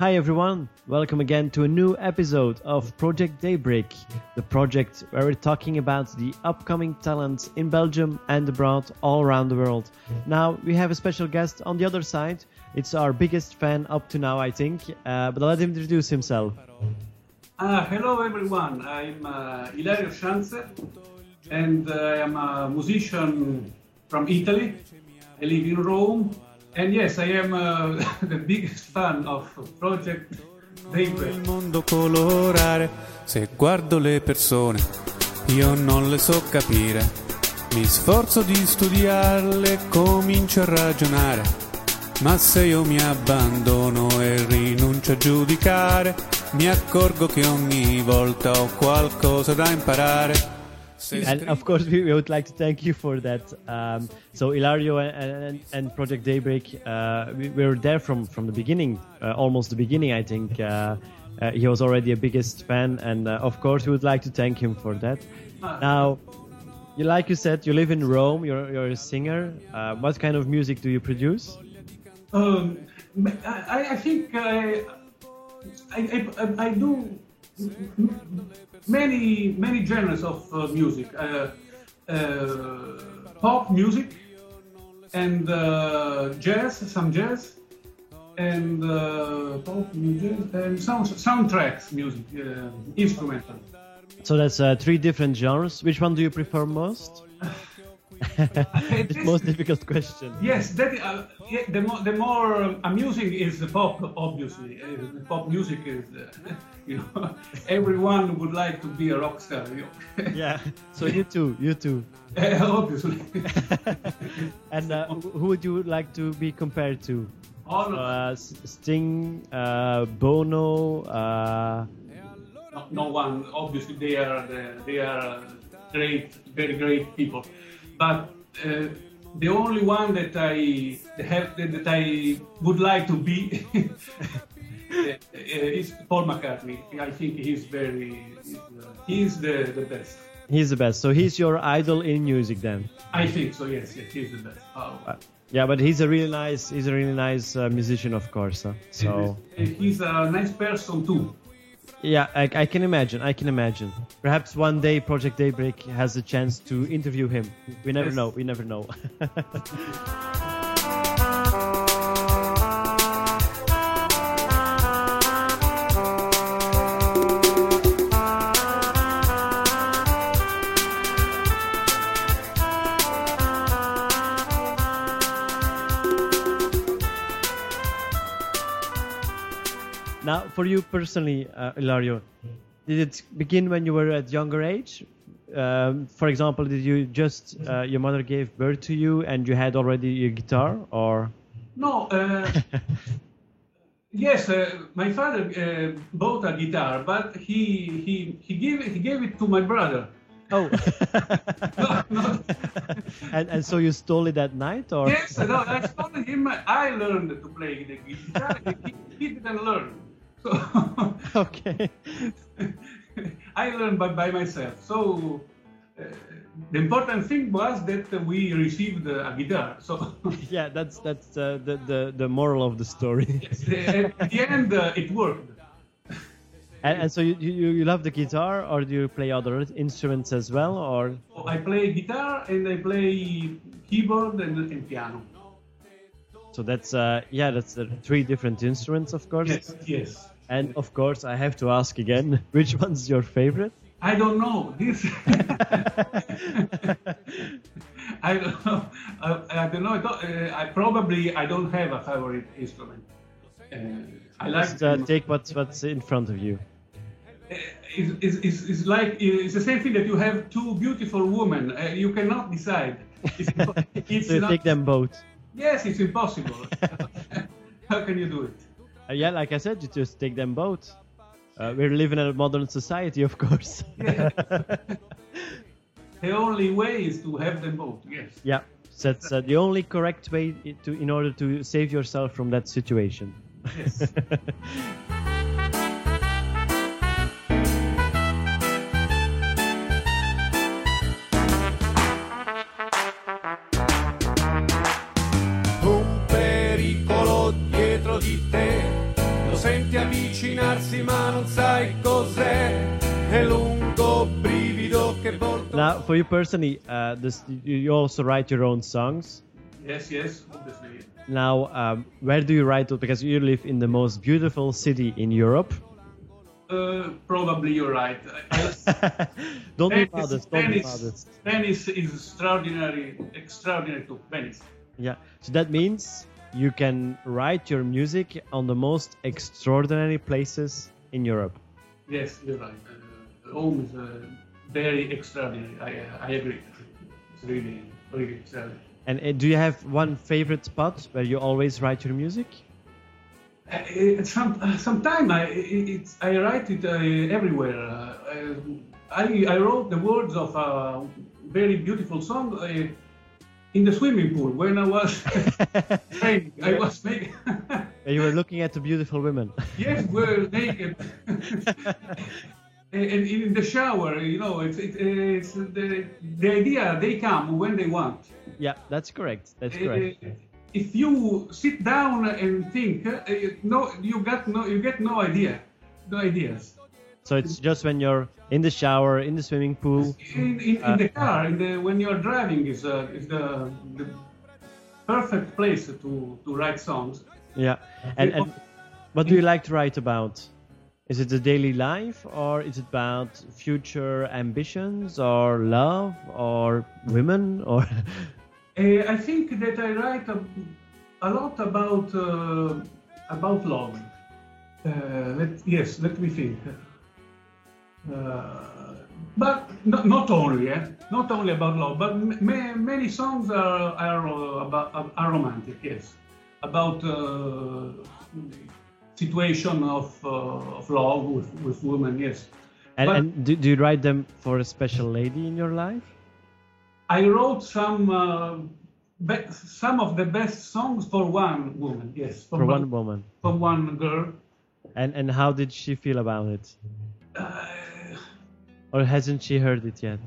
Hi everyone, welcome again to a new episode of Project Daybreak, the project where we're talking about the upcoming talents in Belgium and abroad all around the world. Now we have a special guest on the other side. It's our biggest fan up to now, I think, uh, but I'll let him introduce himself. Uh, hello everyone, I'm uh, Ilario Schanzer and uh, I am a musician from Italy. I live in Rome and yes, I am uh, the biggest fan of Project Daybreak. il mondo colorare. Se guardo le persone, io non le so capire. Mi sforzo di studiarle, comincio a ragionare. Ma se io mi abbandono e rinuncio a giudicare, mi accorgo che ogni volta ho qualcosa da imparare. Se And of course, we, we would like to thank you for that. Um, so Ilario and, and, and Project Daybreak, uh, we, we were there from, from the beginning, uh, almost the beginning, I think. Uh, uh, he was already a biggest fan, and uh, of course, we would like to thank him for that. Now, you like you said, you live in Rome. You're you're a singer. Uh, what kind of music do you produce? Um, I, I think I, I, I, I do many many genres of uh, music, uh, uh, pop music, and uh, jazz, some jazz, and uh, pop music, and sound, soundtracks music, uh, instrumental. So that's uh, three different genres. Which one do you prefer most? it's the most difficult question. Yes, that uh, yeah, the more the more amusing is the pop. Obviously, uh, the pop music is uh, you know everyone would like to be a rock star. You know? Yeah. So you too. You too. obviously. And uh, who would you like to be compared to? All of, Uh, Sting, uh, Bono. Uh, no, no one. Obviously, they are the, they are great, very great people. But uh, the only one that I have that I would like to be uh, is Paul McCartney. I think he's very he's the, the best. he's the best. So he's your idol in music then. I think so. Yes, yes, he's the best. Oh. Uh, yeah, but he's a really nice. He's a really nice uh, musician, of course. huh? So he's a nice person too. Yeah, I, I can imagine. I can imagine. Perhaps one day Project Daybreak has a chance to interview him. We never Yes. know. We never know. for you personally, uh, Ilario, did it begin when you were at younger age? Um, for example, did you just uh, your mother gave birth to you and you had already a guitar, or No. Uh, yes, uh, my father uh, bought a guitar, but he he he gave it, he gave it to my brother. oh, No, no. and and so you stole it that night, or Yes, no, I told him I learned to play the guitar. He, he didn't learn. So okay, I learned by, by myself. So uh, the important thing was that we received a guitar. So yeah, that's that's uh, the the the moral of the story. at the end, uh, it worked. and, and so you, you you love the guitar, or do you play other instruments as well, or I play guitar and I play keyboard and, and piano. so that's uh yeah that's uh, three different instruments, of course. Yes, yes. And of course, I have to ask again, which one's your favorite? I don't know this. I don't know. I, I don't know. I, don't, uh, I probably I don't have a favorite instrument. Uh, I like. Just uh, take what's what's in front of you. Uh, it's, it's, it's, it's like it's the same thing that you have two beautiful women. Uh, you cannot decide. It's, it's So you not- take them both. Yes, it's impossible. How can you do it? Uh, yeah, like I said, you just take them both. Uh, we're living in a modern society, of course. The only way is to have them both. Yes. yeah, that's uh, the only correct way to in order to save yourself from that situation. Yes. ma non sai cos'è. È lungo brivido che volta. Now, for you personally, uh, this, you you also write your own songs. Yes, yes, obviously. Now, um, where do you write? Because you live in the most beautiful city in Europe. Uh, probably you're right. I- I- don't be Venice, modest. Don't be Venice, modest. Venice is extraordinary, extraordinary too. Venice. Yeah. So that means you can write your music on the most extraordinary places in Europe. Yes, you're right. Uh, Rome is uh, very extraordinary. I, uh, I agree. It's really, really extraordinary. And uh, do you have one favorite spot where you always write your music? Uh, some uh, sometime I it's, I write it uh, everywhere. Uh, uh, I I wrote the words of a very beautiful song uh, in the swimming pool when I was training. I was making. you were looking at the beautiful women. yes, we're naked. and in the shower, you know, it's, it, it's the, the idea they come when they want. yeah, that's correct. That's correct. Uh, if you sit down and think, uh, no, you got no, you get no idea, no ideas. So it's just when you're in the shower, in the swimming pool. In, in, in the car, in the, when you're driving, is uh, is the, the perfect place to, to write songs. Yeah. And, and what do you like to write about? Is it the daily life, or is it about future ambitions, or love, or women, or? Uh, I think that I write a, a lot about uh, about love. Uh, let, yes, let me think. Uh, but not, not only, eh? not only about love, but ma- many songs are are uh, about are romantic. Yes, about uh, situation of uh, of love with, with women. Yes, And, But- and do, do you write them for a special lady in your life? I wrote some uh, be- some of the best songs for one woman. Yes, For one woman. for one girl. And and how did she feel about it? Uh, Or hasn't she heard it yet?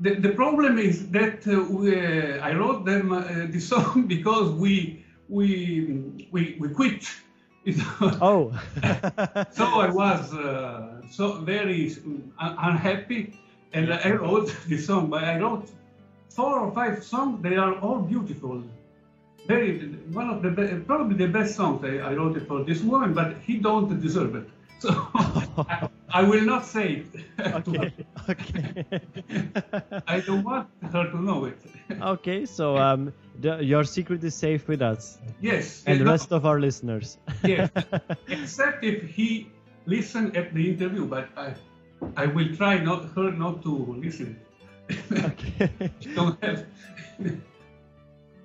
the, the problem is that uh, we, uh, I wrote them uh, this song because we we we, we quit. Oh. so I was uh, so very un- unhappy, and I wrote this song. But I wrote four or five songs. They are all beautiful. Very one of the be- probably the best songs I, I wrote it for this woman, but he don't deserve it. So I, I will not say it. okay. Okay. I don't want her to know it. okay. So um, the, your secret is safe with us yes. and the no, rest of our listeners. yes. Except if he listen at the interview, but I, I will try not her not to listen. okay. don't have.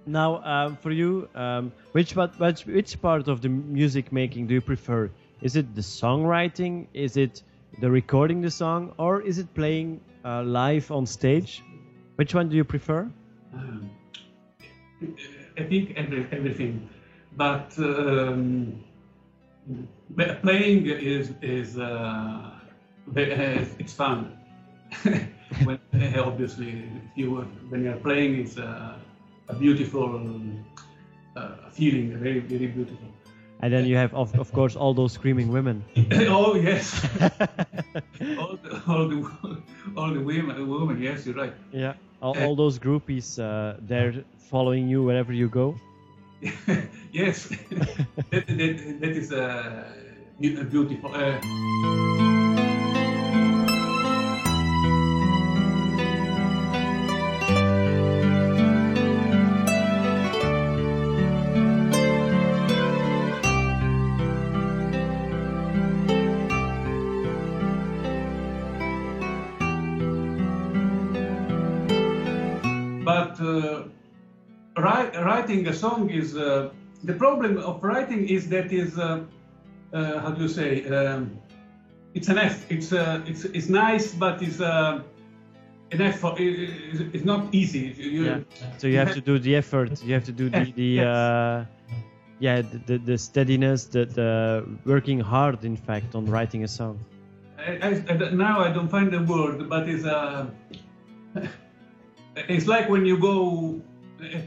Now, um, for you, um, which, part, which which part of the music making do you prefer? Is it the songwriting? Is it the recording the song, or is it playing uh, live on stage? Which one do you prefer? Um, I think every, everything, but um, playing is is uh, uh, it's fun. when, uh, obviously, you when you're playing, it's uh, a beautiful uh, feeling, very very beautiful. And then you have, of, of course, all those screaming women. oh yes, all the all the all the women, women. Yes, you're right. yeah, all, all those groupies, uh, they're following you wherever you go. yes, that, that, that is uh, beau- beautiful. Writing a song is uh, the problem of writing is that is uh, uh, how do you say um, it's an F. It's uh, it's it's nice, but it's uh, an effort. It- it's not easy. You- Yeah. So you have to do the effort. You have to do the, the uh, yeah, the, the, steadiness, the, the working hard, in fact, on writing a song. I, I, now I don't find the word, but it's uh, it's like when you go uh,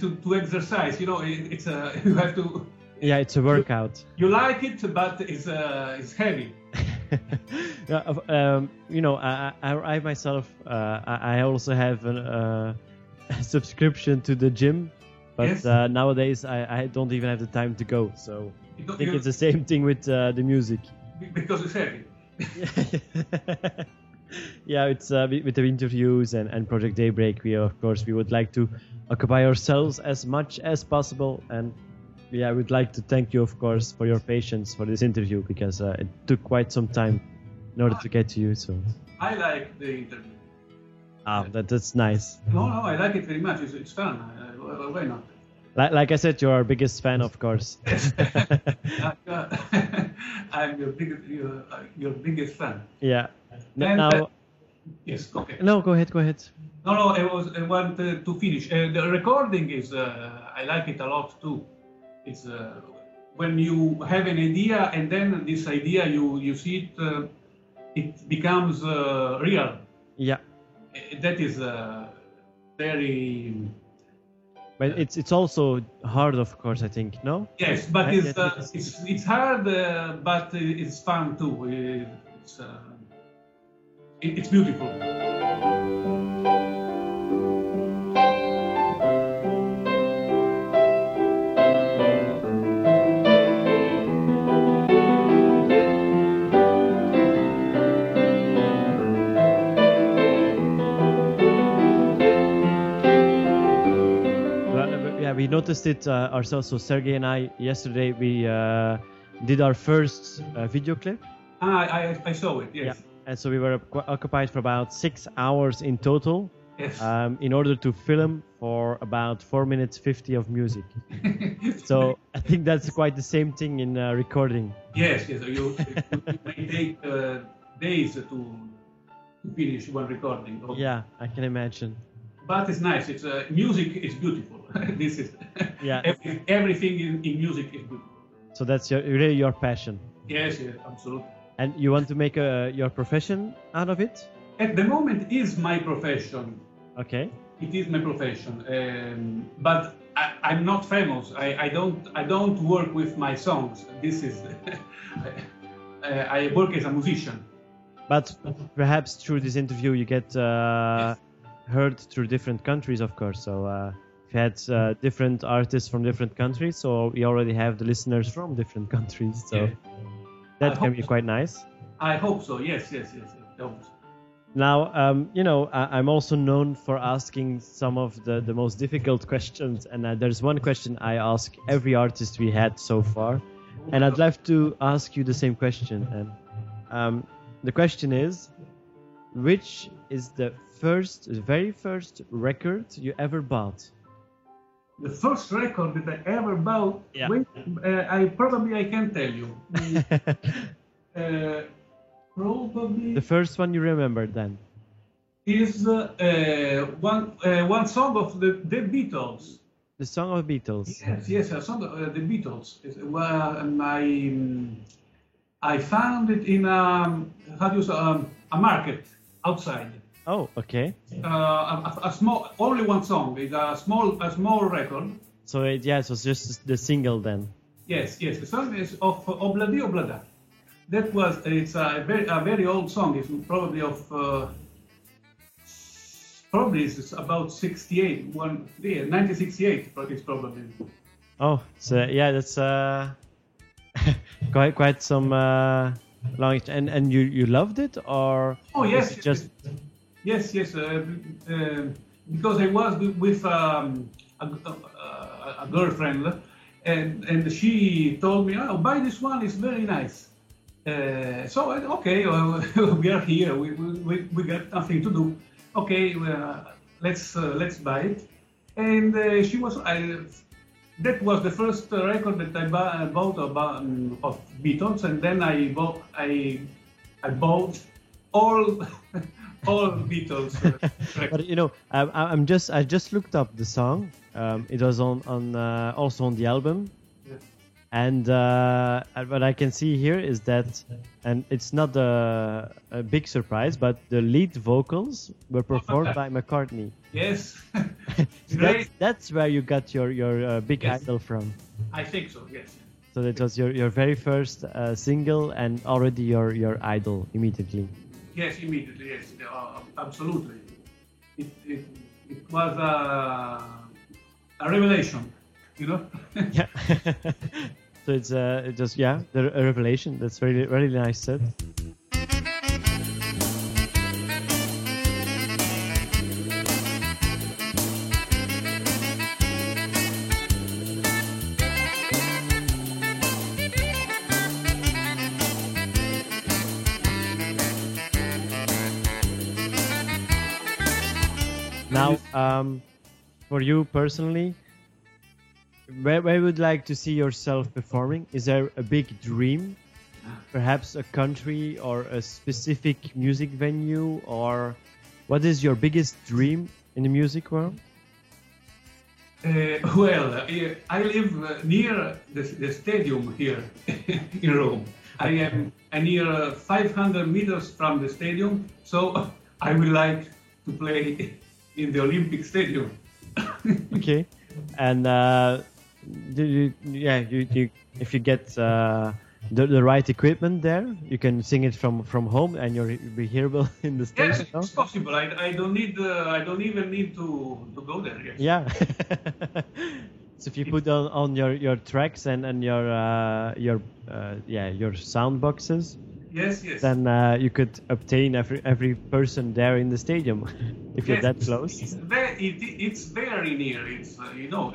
to, to exercise. You know, it, it's a you have to Yeah, it's a workout. You like it, but it's uh, it's heavy. yeah, um, you know, I, I, I myself, uh, I I also have an, uh, a subscription to the gym, but Yes. uh, nowadays I, I don't even have the time to go. So I think it's the same thing with uh, the music. because it's heavy. Yeah, it's uh, with with the interviews and, and Project Daybreak. We of course we would like to occupy ourselves as much as possible, and yeah, I would like to thank you, of course, for your patience for this interview because uh, it took quite some time in order to get to you. So I like the interview. ah, that that's nice. No, no, I like it very much. It's, it's fun. Uh, why- why not? Like, like I said, you're our biggest fan, of course. Uh, I'm your biggest, your, uh, your biggest fan. yeah. Now, uh, Yes, okay. no, go ahead, go ahead. No, no, I was I want uh, to finish. Uh, the recording is I like it a lot too. It's when you have an idea and then this idea you you see it it becomes real. Yeah, That is very but it's it's also hard, of course. I think no. yes, but it's uh, it's it's hard, uh, but it's fun too. It's uh, it's beautiful. We noticed it uh, ourselves. So Sergey and I yesterday we uh, did our first uh, video clip. Ah, I, I saw it. Yes. Yeah. And so we were occupied for about six hours in total Yes. um, in order to film for about four minutes fifty of music. So I think that's quite the same thing in uh, recording. Yes, yes. You, you it may take uh, days to, to finish one recording. of- Yeah, I can imagine. But it's nice. It's uh, music is beautiful. this is Yeah. every, everything in, in music is beautiful. So that's your, really your passion, Yes, yes, absolutely. And you want to make a, your profession out of it. At the moment, is my profession. Okay. It is my profession. Um, but I, I'm not famous. I, I don't. I don't work with my songs. This is. I, I work as a musician. But perhaps through this interview you get uh, heard through different countries, of course. So uh, we had uh, different artists from different countries, so we already have the listeners from different countries. So Yeah. That I can be so. quite nice. I hope so. Yes, yes, yes. yes. I so. Now, um, you know, I- I'm also known for asking some of the, the most difficult questions, and uh, there's one question I ask every artist we had so far, and I'd love to ask you the same question. And um, the question is, which is the first, the very first record you ever bought? The first record that I ever bought, Yeah. wait, uh, I probably I can tell you. uh, probably the first one you remember then? is uh, uh, one uh, one song of the, the Beatles. The song of Beatles. Yes, yes, a song of uh, the Beatles. It's, well, um, I um, I found it in um, how do you say um, a market outside. Oh, okay. Uh, a, a small, only one song. It's a small, a small record. So it, yeah, it was just the single then. Yes, yes. The song is of Obladi Oblada. That was it's a very a very old song. It's probably of uh, probably it's about 68, one yeah, 1968. It's probably. Oh, so yeah, that's uh, quite quite some uh, long. And and you you loved it or? Oh yes, it just yes, yes. Uh, uh, because I was with, um, a, a, a girlfriend, and and she told me, "Oh, buy this one. It's very nice." Uh, so okay, we are here. We, we, we got nothing to do. Okay, uh, let's uh, let's buy it. And uh, she was. I, that was the first record that I bought about, um, of Beatles, and then I bought I I bought all all the Beatles uh, But you know, I, I'm just I just looked up the song. Um, it was on on uh, also on the album, Yeah. and uh, what I can see here is that, and it's not a, a big surprise, but the lead vocals were performed by McCartney. Yes, So that's, that's where you got your your uh, big Yes. idol from. I think so. Yes. So that was your, your very first uh, single and already your, your idol immediately. Yes, immediately. Yes, uh, absolutely. It, it, it was a, a revelation, you know. yeah. so it's uh, just yeah, a revelation. That's really, really nice said. Um, for you personally, where, where would like to see yourself performing? Is there a big dream? Perhaps a country or a specific music venue? Or what is your biggest dream in the music world? Uh, well, uh, I live uh, near the, the stadium here in Rome. I am near 500 meters from the stadium, so I would like to play in the Olympic Stadium. okay, and uh, do you, yeah, you, you, if you get uh, the, the right equipment there, you can sing it from, from home, and you'll be hearable in the stage. Yes, it's possible. I, I don't need. Uh, I don't even need to, to go there. Yes. Yeah. so if you put on, on your, your tracks and, and your uh, your uh, yeah your sound boxes, Yes, yes. then uh, you could obtain every every person there in the stadium if you're that close. It's very, it, it's very near. It's uh, you know,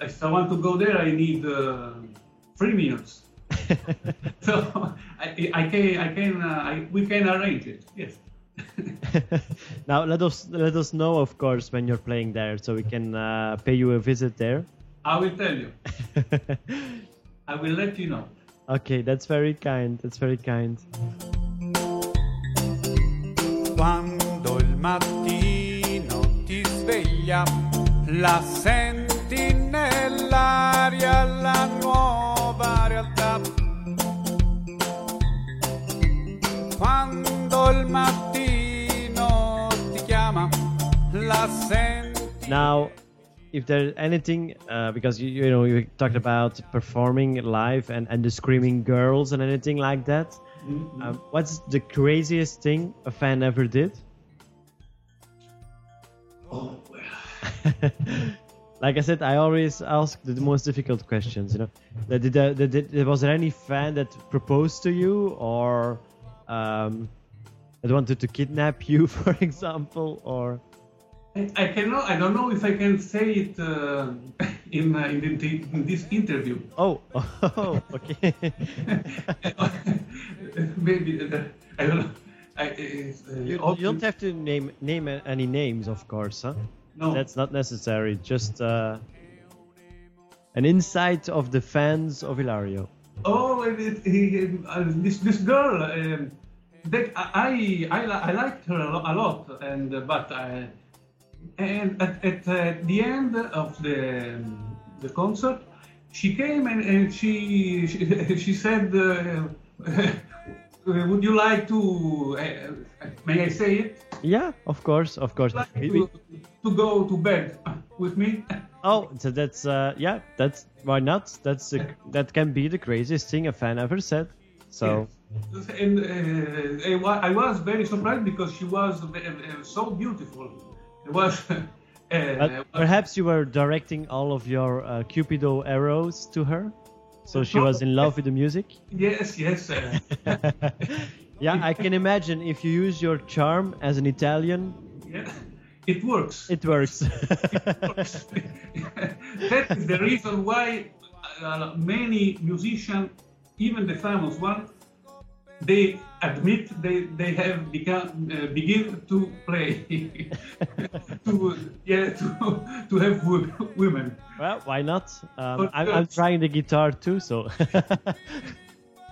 if I want to go there, I need uh, three minutes. so I, I can, I can, uh, I, we can arrange it. Yes. now let us let us know, of course, when you're playing there, so we can uh, pay you a visit there. I will tell you. I will let you know. Okay, that's very kind. That's very kind. Quando il mattino ti sveglia, la senti nell'aria la nuova realtà. Quando il mattino ti chiama, la senti. Now, if there's anything, uh, because you, you know you talked about performing live and, and the screaming girls and anything like that, um, what's the craziest thing a fan ever did? Oh, well. like I said, I always ask the most difficult questions. You know, Did, did, did- was there any fan that proposed to you or um, that wanted to kidnap you, for example, or? I, I cannot. I don't know if I can say it uh, in, uh, in, in this interview. Oh, oh, okay. Maybe uh, I don't know. I, uh, you, you don't have to name name any names, of course, huh? No. That's not necessary. Just uh, an insight of the fans of Ilario. Oh, it, he- uh, this this girl. Um, that I I, I liked her a, lot, and uh, but I, and at, at uh, the end of the um, the concert, she came and, and she, she she said, uh, "Would you like to? Uh, may I say it? Yeah, of course, of course. Like to, to go to bed with me?" oh, so that's uh, yeah, that's why not? That's the, that can be the craziest thing a fan ever said. So Yes. And uh, I was very surprised because she was uh, so beautiful. It was. Uh, perhaps you were directing all of your uh, Cupido arrows to her, so she was in love with the music. yes, yes. Yeah, I can imagine if you use your charm as an Italian, yeah, it works. it works. works. that is the reason why uh, many musicians, even the famous one, they admit they, they have become uh, begin to play to yeah to to have women. well, why not? Um, I'm, uh, I'm trying the guitar too, so.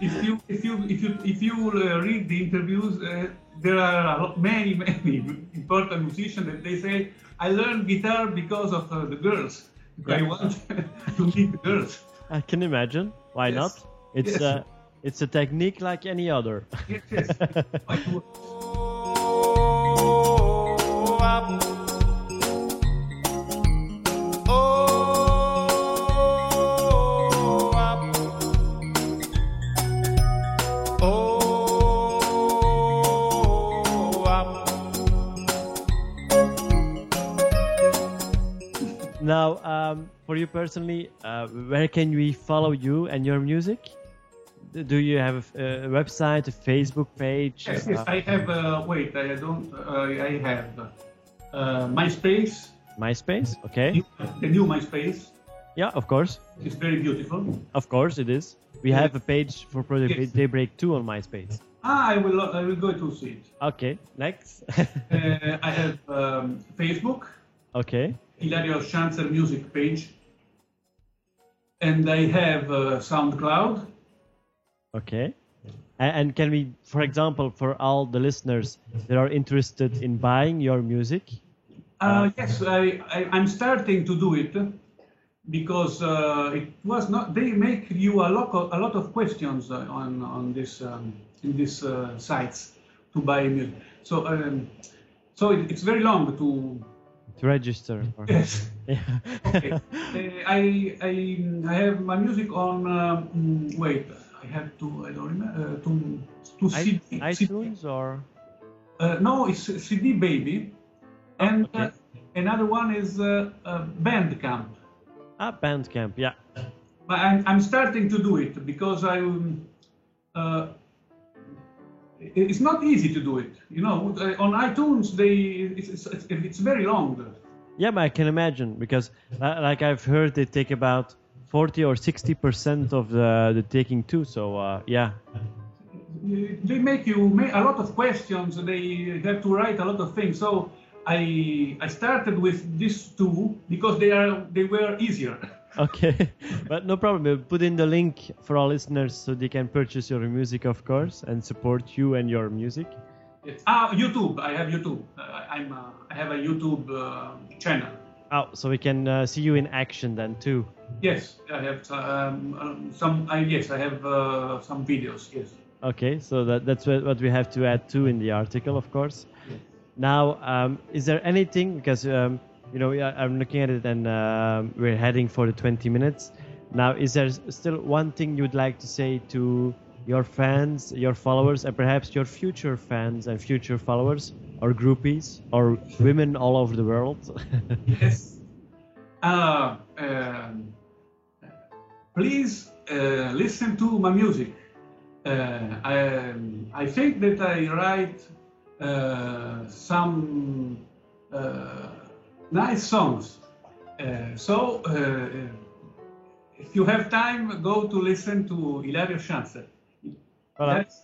If you if you if you if you uh, read the interviews, uh, there are a lot, many many important musicians that they say I learned guitar because of uh, the girls. I want to meet the girls. I can imagine. Why Yes. not? It's Yes. It's a technique like any other. Now, um, for you personally, uh, where can we follow you and your music? Do you have a, a website, a Facebook page? Yes, yes, I have. Uh, wait, I don't. Uh, I have uh, MySpace, MySpace? Okay. the new MySpace. Yeah, of course. It's very beautiful. Of course it is. We have a page for Project Yes. Daybreak 2 on MySpace. Ah, I will. I will go to see it. Okay, next. Uh, I have um, Facebook, okay. Ilario Schanzer music page, and I have uh, SoundCloud. Okay. And can we, for example, for all the listeners that are interested in buying your music, Uh, yes, I, I, I'm starting to do it because uh, it was not. They make you a lot of, a lot of questions on on this um, in these uh, sites to buy music. So um, so it, it's very long to. to register? or- Yes. Yeah. Okay. Uh, I I I have my music on. Um, wait, have to. I don't remember uh, to to I- CD, iTunes or Uh, no, it's CD Baby, and okay. uh, another one is uh, uh, Bandcamp. ah, Bandcamp? Yeah. But I'm, I'm starting to do it because I. Uh, it's not easy to do it, you know. Uh, On iTunes, they it's, it's, it's very long. Yeah, but I can imagine because, like I've heard, they take about forty or sixty percent of the the taking too. So uh, yeah, They make you make a lot of questions. They have to write a lot of things. So I I started with these two because they are they were easier. okay, but no problem. We'll put in the link for our listeners so they can purchase your music, of course, and support you and your music. Yes. Ah, YouTube. I have YouTube. Uh, I'm uh, I have a YouTube uh, channel. Oh, so we can uh, see you in action then too. Yes, I have um, um, some. I yes, I have uh, some videos. Yes. Okay, so that, that's what, we have to add to in the article, of course. Now, um, is there anything because um, you know I- I'm looking at it and um we're heading for the 20 minutes. Now, is there still one thing you'd like to say to your fans, your followers, and perhaps your future fans and future followers, or groupies, or women all over the world? Yes. Uh, um, please uh, listen to my music. Uh, I, I think that I write uh, some uh, nice songs. Uh, so, uh, if you have time, go to listen to Ilario Schanzer. That's-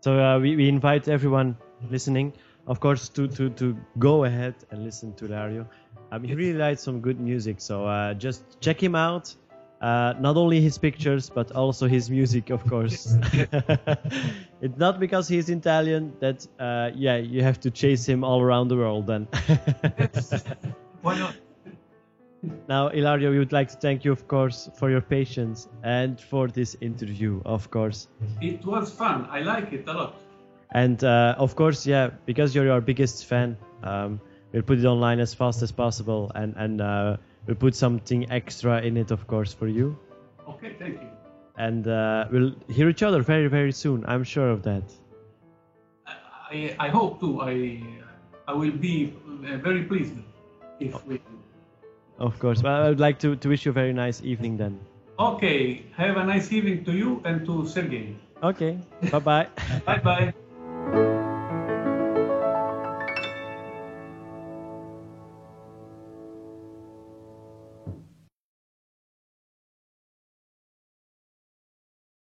So uh, we, we invite everyone listening, of course, to, to, to go ahead and listen to Dario. Um, he really writes some good music, so uh, just check him out. Uh, not only his pictures, but also his music, of course. it's not because he's Italian that, uh, yeah, you have to chase him all around the world then. Why not? now, Ilario, we would like to thank you, of course, for your patience and for this interview, of course. It was fun. I like it a lot. And uh, of course, yeah, because you're our biggest fan, um, we'll put it online as fast as possible, and and uh, we'll put something extra in it, of course, for you. Okay, thank you. And uh, we'll hear each other very, very soon. I'm sure of that. I, I hope to. I I will be uh, very pleased if we. Of course. Well, I would like to, to wish you a very nice evening then. Okay. Have a nice evening to you and to Sergey. Okay. Bye-bye. bye bye.